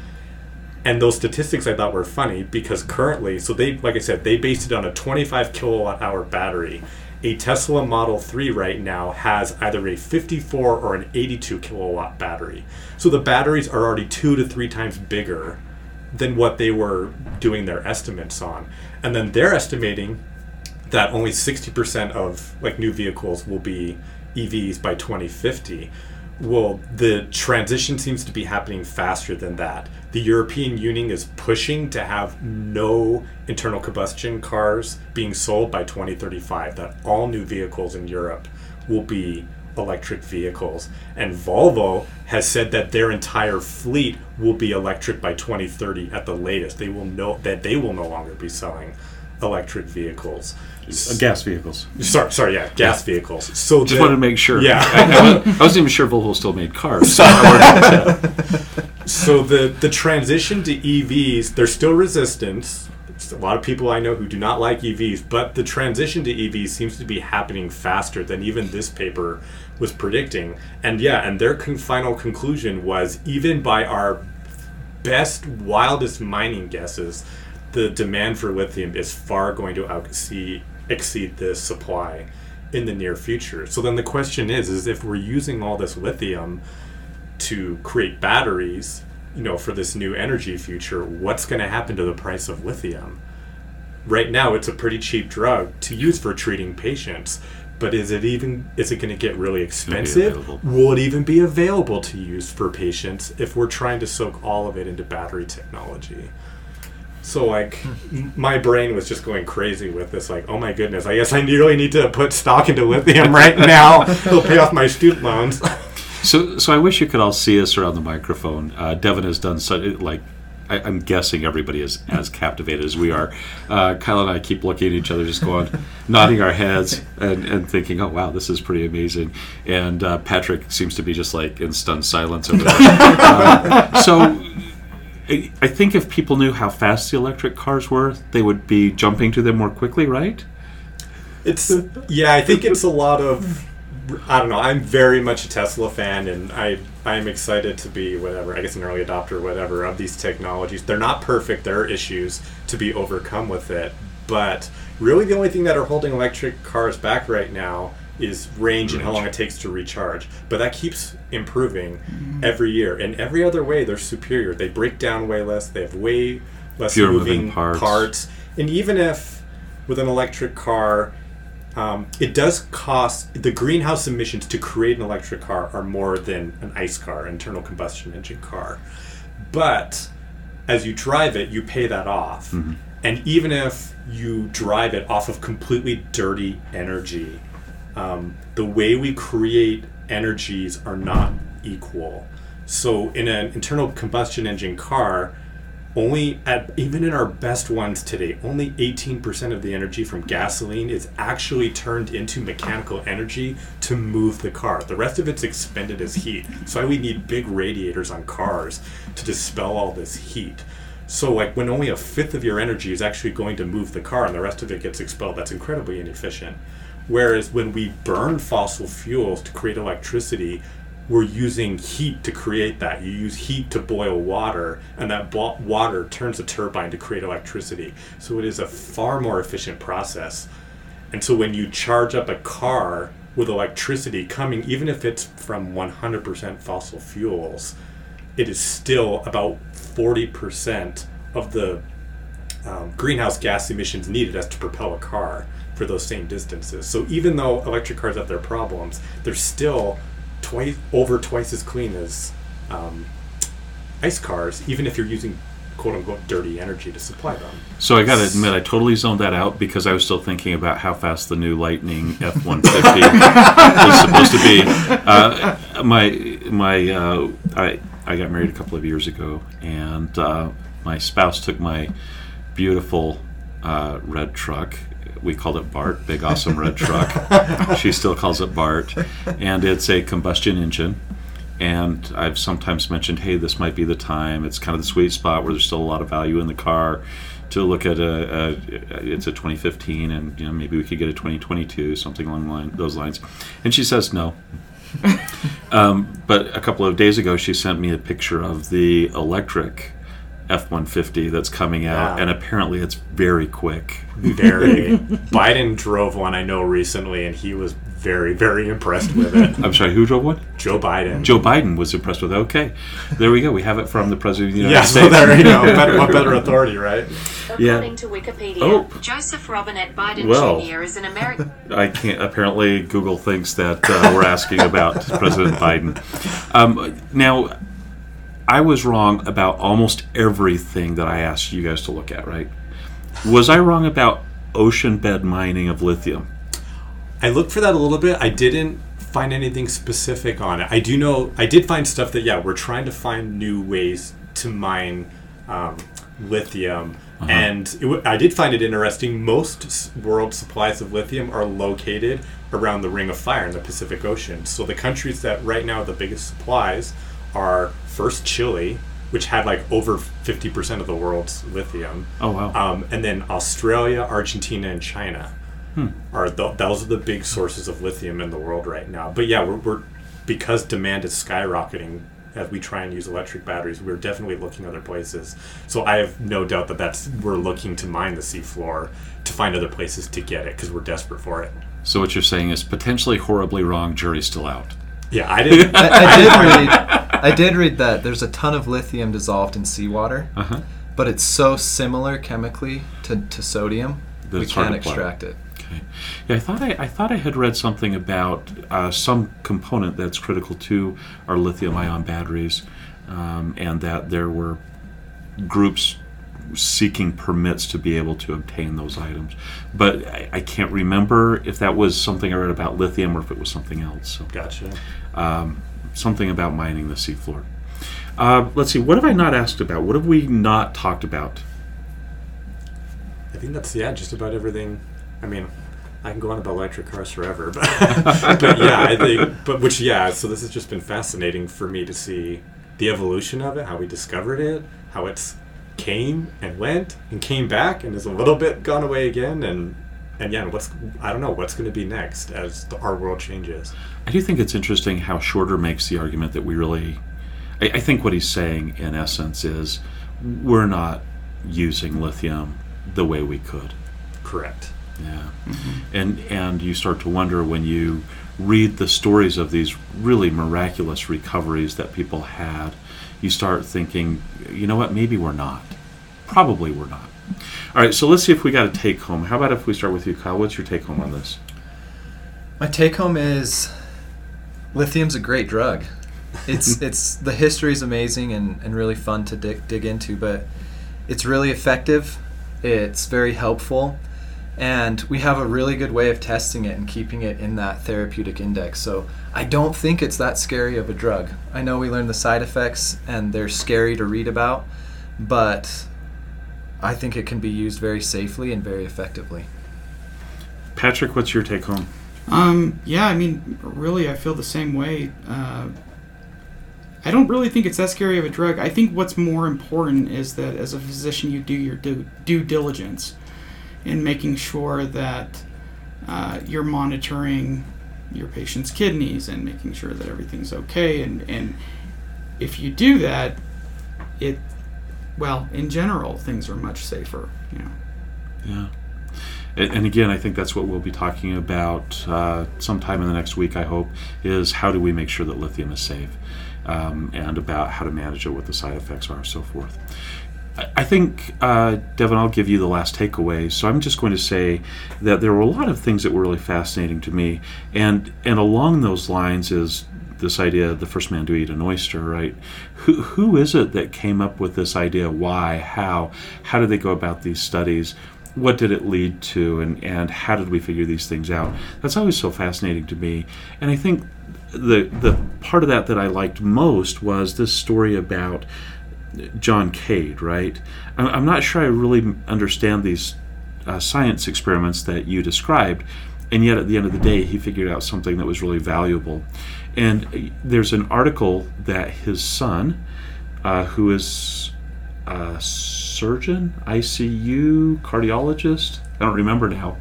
And those statistics I thought were funny because currently, so they, like I said, they based it on a 25 kilowatt hour battery. a Tesla Model 3 right now has either a 54 or an 82 kilowatt battery. So the batteries are already two to three times bigger than what they were doing their estimates on. And then they're estimating that only 60% of like new vehicles will be EVs by 2050. Well, the transition seems to be happening faster than that. The European Union is pushing to have no internal combustion cars being sold by 2035, that all new vehicles in Europe will be electric vehicles. And Volvo has said that their entire fleet will be electric by 2030 at the latest. They will know that they will no longer be selling electric vehicles. Uh, gas vehicles. Sorry, sorry, yeah, gas vehicles. So Just the- wanted to make sure. Yeah. I, I wasn't, I wasn't even sure Volvo still made cars. So the the transition to EVs, there's still resistance. A lot of people I know who do not like EVs, but the transition to EVs seems to be happening faster than even this paper was predicting. And yeah, and their con- final conclusion was even by our best, wildest mining guesses, the demand for lithium is far going to exceed exceed the supply in the near future. So then the question is, is if we're using all this lithium to create batteries, you know, for this new energy future, what's going to happen to the price of lithium? Right now, it's a pretty cheap drug to use for treating patients, but is it even is it going to get really expensive? available. Will it even be available to use for patients if we're trying to soak all of it into battery technology? So like, hmm. my brain was just going crazy with this. Like, oh my goodness, I guess I really need to put stock into lithium right now. It'll pay off my student loans. So, so I wish you could all see us around the microphone. Uh, Devin has done such like. I, I'm guessing everybody is as captivated as we are. Uh, Kyle and I keep looking at each other, just going, nodding our heads and, and thinking, "Oh wow, this is pretty amazing." And uh, Patrick seems to be just like in stunned silence over there. Uh, so, I, I think if people knew how fast the electric cars were, they would be jumping to them more quickly, right? It's yeah, I think it's a lot of I don't know. I'm very much a Tesla fan, and I I'm excited to be whatever I guess an early adopter, whatever of these technologies. They're not perfect. There are issues to be overcome with it, but really the only thing that are holding electric cars back right now is range, and how long it takes to recharge. But that keeps improving mm-hmm. every year. In every other way, they're superior. They break down way less. They have way less Fewer moving, moving parts. parts. And even if with an electric car, um, it does cost the greenhouse emissions to create an electric car are more than an ICE car, internal combustion engine car. But as you drive it, you pay that off. And even if you drive it off of completely dirty energy, um, the way we create energies are not equal. So in an internal combustion engine car, only at even in our best ones today, only 18% of the energy from gasoline is actually turned into mechanical energy to move the car. The rest of it's expended as heat. So we need big radiators on cars to dispel all this heat. So like when only a fifth of your energy is actually going to move the car and the rest of it gets expelled, that's incredibly inefficient. Whereas when we burn fossil fuels to create electricity, we're using heat to create that. You use heat to boil water, and that bo- water turns a turbine to create electricity. So it is a far more efficient process. And so when you charge up a car with electricity coming, even if it's from 100% fossil fuels, it is still about 40% of the um, greenhouse gas emissions needed as to propel a car for those same distances. So even though electric cars have their problems, they're still twice over twice as clean as um, ice cars, even if you're using quote unquote dirty energy to supply them. So I got to admit, I totally zoned that out because I was still thinking about how fast the new Lightning F one fifty was supposed to be. Uh, my my uh, I I got married a couple of years ago, and uh, my spouse took my beautiful uh, red truck. We called it Bart, big awesome red truck. she still calls it Bart, and it's a combustion engine and I've sometimes mentioned, hey, this might be the time. It's kind of the sweet spot where there's still a lot of value in the car to look at a, a it's a 2015, and you know maybe we could get a 2022, something along line, those lines. And she says no. um, but a couple of days ago, she sent me a picture of the electric F 150 that's coming out, Yeah. and apparently it's very quick. Very. Biden drove one I know recently, and he was very, very impressed with it. I'm sorry, who drove one? Joe Biden. Joe Biden was impressed with it. Okay, there we go. We have it from the President of the United Yeah, so States. there you go. Better, what better authority, right? Yeah. According to Wikipedia, Oh. Joseph Robinette Biden Well. Jr. is an American. I can't. Apparently, Google thinks that uh, we're asking about President Biden. Um, now, I was wrong about almost everything that I asked you guys to look at. Right? Was I wrong about ocean bed mining of lithium? I looked for that a little bit. I didn't find anything specific on it. I do know I did find stuff that yeah, we're trying to find new ways to mine um, lithium, and it w- I did find it interesting. Most s- world supplies of lithium are located around the Ring of Fire in the Pacific Ocean. So the countries that right now have the biggest supplies are first Chile, which had like over fifty percent of the world's lithium. Oh wow. Um, and then Australia, Argentina, and China are th- those are the big sources of lithium in the world right now. But yeah, we're, we're because demand is skyrocketing as we try and use electric batteries. We're definitely looking other places. So I have no doubt that that's we're looking to mine the seafloor to find other places to get it because we're desperate for it. so what you're saying is potentially horribly wrong. Jury's still out. Yeah, I didn't. I, I did read. I did read that there's a ton of lithium dissolved in seawater, Uh huh. but it's so similar chemically to, to sodium That we can't extract it. Okay. Yeah, I thought I, I thought I had read something about uh, some component that's critical to our lithium-ion batteries, um, and that there were groups seeking permits to be able to obtain those items. But I, I can't remember if that was something I read about lithium or if it was something else. So Gotcha. Um, something about mining the seafloor. Uh, let's see. What have I not asked about? What have we not talked about? I think that's yeah, just about everything. I mean, I can go on about electric cars forever, but, but yeah, I think. But which yeah, so this has just been fascinating for me to see the evolution of it, how we discovered it, how it's came and went and came back and is a little bit gone away again, and and yeah, what's I don't know what's going to be next as the, our world changes. I do think it's interesting how Shorter makes the argument that we really. I, I think what he's saying, in essence, is we're not using lithium the way we could. Correct. Yeah, mm-hmm. and and you start to wonder when you read the stories of these really miraculous recoveries that people had. You start thinking, you know what? Maybe we're not. Probably we're not. All right, so let's see if we got a take home. How about if we start with you, Kyle? What's your take home on this? My take home is lithium's a great drug. It's it's the history is amazing and, and really fun to dig, dig into, but it's really effective. It's very helpful, and we have a really good way of testing it and keeping it in that therapeutic index. So I don't think it's that scary of a drug. I know we learned the side effects and they're scary to read about, but I think it can be used very safely and very effectively. Patrick, what's your take home? Um, yeah, I mean, really, I feel the same way. Uh, I don't really think it's that scary of a drug. I think what's more important is that as a physician, you do your due, due diligence in making sure that uh, you're monitoring your patient's kidneys and making sure that everything's okay. And, and if you do that, it, well, in general, things are much safer. You know. Yeah. And, again, I think that's what we'll be talking about uh, sometime in the next week, I hope, is how do we make sure that lithium is safe um, and about how to manage it, what the side effects are, so forth. I- I think, uh, Devin, I'll give you the last takeaway. So I'm just going to say that there were a lot of things that were really fascinating to me. And, and along those lines is this idea of the first man to eat an oyster, right? Who, who is it that came up with this idea? Why? How? How did they go about these studies? What did it lead to? And, and how did we figure these things out? That's always so fascinating to me. And I think the, the part of that that I liked most was this story about John Cade, right? I'm, I'm not sure I really understand these uh, science experiments that you described, and yet at the end of the day, he figured out something that was really valuable. And there's an article that his son, uh, who is a surgeon, ICU, cardiologist, I don't remember now,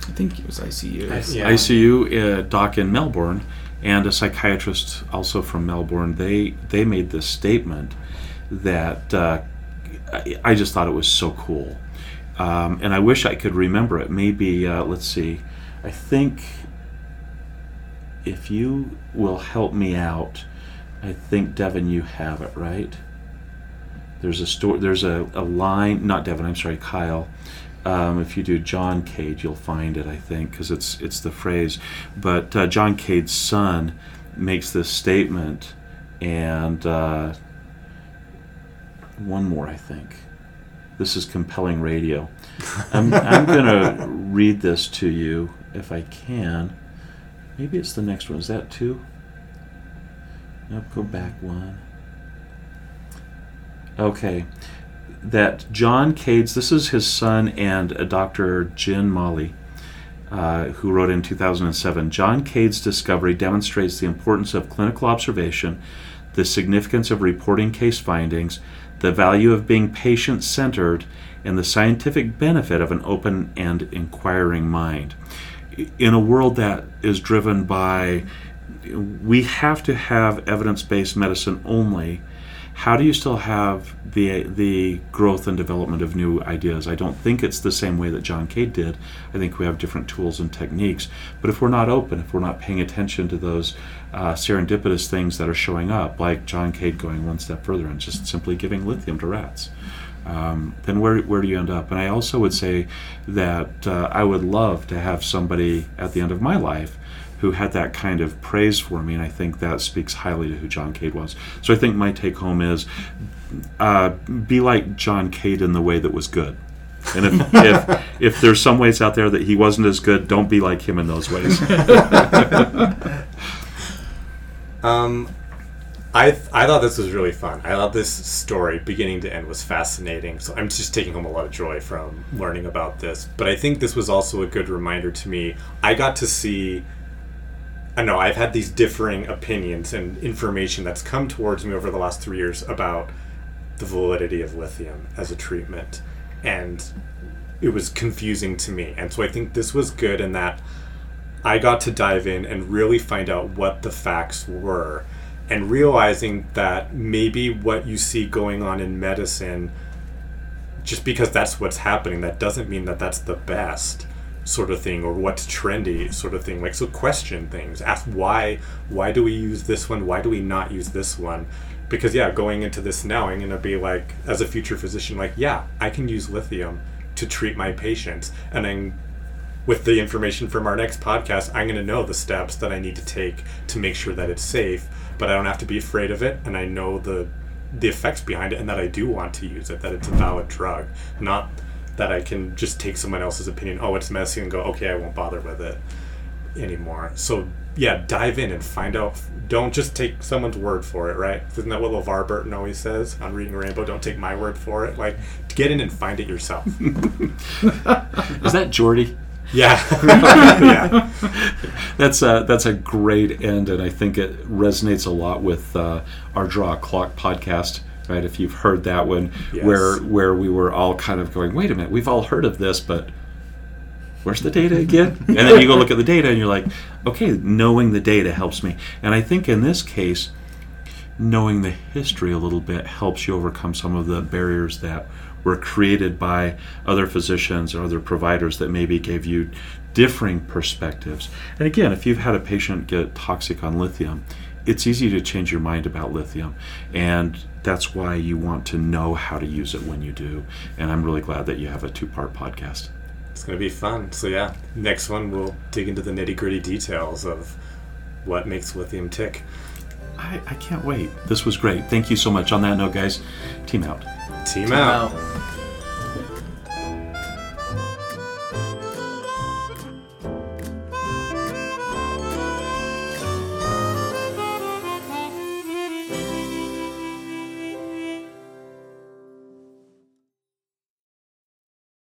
I think it was ICU. Yeah. ICU uh, doc in Melbourne and a psychiatrist also from Melbourne. They they made this statement that uh, I, I just thought it was so cool. Um, and I wish I could remember it. Maybe, uh, let's see, I think if you will help me out, I think, Devin, you have it, right? There's a store. There's a, a line. Not Devin. I'm sorry, Kyle. Um, if you do John Cade, you'll find it. I think because it's it's the phrase. But uh, John Cade's son makes this statement, and uh, one more. I think this is compelling radio. I'm I'm gonna read this to you if I can. Maybe it's the next one. Is that two? Nope. Go back one. Okay. That John Cades, this is his son and a Dr. Jin Molly, uh, who wrote in 2007 John Cade's discovery demonstrates the importance of clinical observation, the significance of reporting case findings, the value of being patient centered, and the scientific benefit of an open and inquiring mind. In a world that is driven by, we have to have evidence based medicine only how do you still have the the growth and development of new ideas? I don't think it's the same way that John Cade did. I think we have different tools and techniques. But if we're not open, if we're not paying attention to those uh, serendipitous things that are showing up, like John Cade going one step further and just simply giving lithium to rats, um, then where, where do you end up? And I also would say that uh, I would love to have somebody at the end of my life who had that kind of praise for me, and I think that speaks highly to who John Cade was. So I think my take home is uh, be like John Cade in the way that was good. And if, if, if there's some ways out there that he wasn't as good, don't be like him in those ways. Um, I th- I thought this was really fun. I thought this story, beginning to end, was fascinating. So I'm just taking home a lot of joy from learning about this. But I think this was also a good reminder to me. I got to see. I know I've had these differing opinions and information that's come towards me over the last three years about the validity of lithium as a treatment, and it was confusing to me. And so I think this was good in that I got to dive in and really find out what the facts were and realizing that maybe what you see going on in medicine just because that's what's happening that doesn't mean that that's the best sort of thing or what's trendy sort of thing. Like so question things. Ask why why do we use this one? Why do we not use this one? Because yeah going into this now i'm going to be like as a future physician like yeah i can use lithium to treat my patients. And then with the information from our next podcast, I'm going to know the steps that I need to take to make sure that it's safe, but I don't have to be afraid of it, and I know the the effects behind it, and that I do want to use it, that it's a valid drug, not that I can just take someone else's opinion. Oh, it's messy, and go, okay, I won't bother with it anymore. So yeah, dive in and find out. Don't just take someone's word for it, right? Isn't that what LeVar Burton always says on Reading Rainbow? Don't take my word for it. Like, get in and find it yourself. Is that Geordi? yeah, yeah. That's a, that's a great end, and I think it resonates a lot with uh, our Draw a Clock podcast. Right, if you've heard that one, Yes. where where we were all kind of going, wait a minute, we've all heard of this, but where's the data again? and then you go look at the data, and you're like, okay, knowing the data helps me. And I think in this case, knowing the history a little bit helps you overcome some of the barriers that were created by other physicians or other providers that maybe gave you differing perspectives. And again, if you've had a patient get toxic on lithium, it's easy to change your mind about lithium. And that's why you want to know how to use it when you do. And I'm really glad that you have a two part podcast. It's gonna be fun. So yeah, next one we'll dig into the nitty gritty details of what makes lithium tick. I, I can't wait. This was great. Thank you so much. On that note, guys, team out. Team, Team out. out.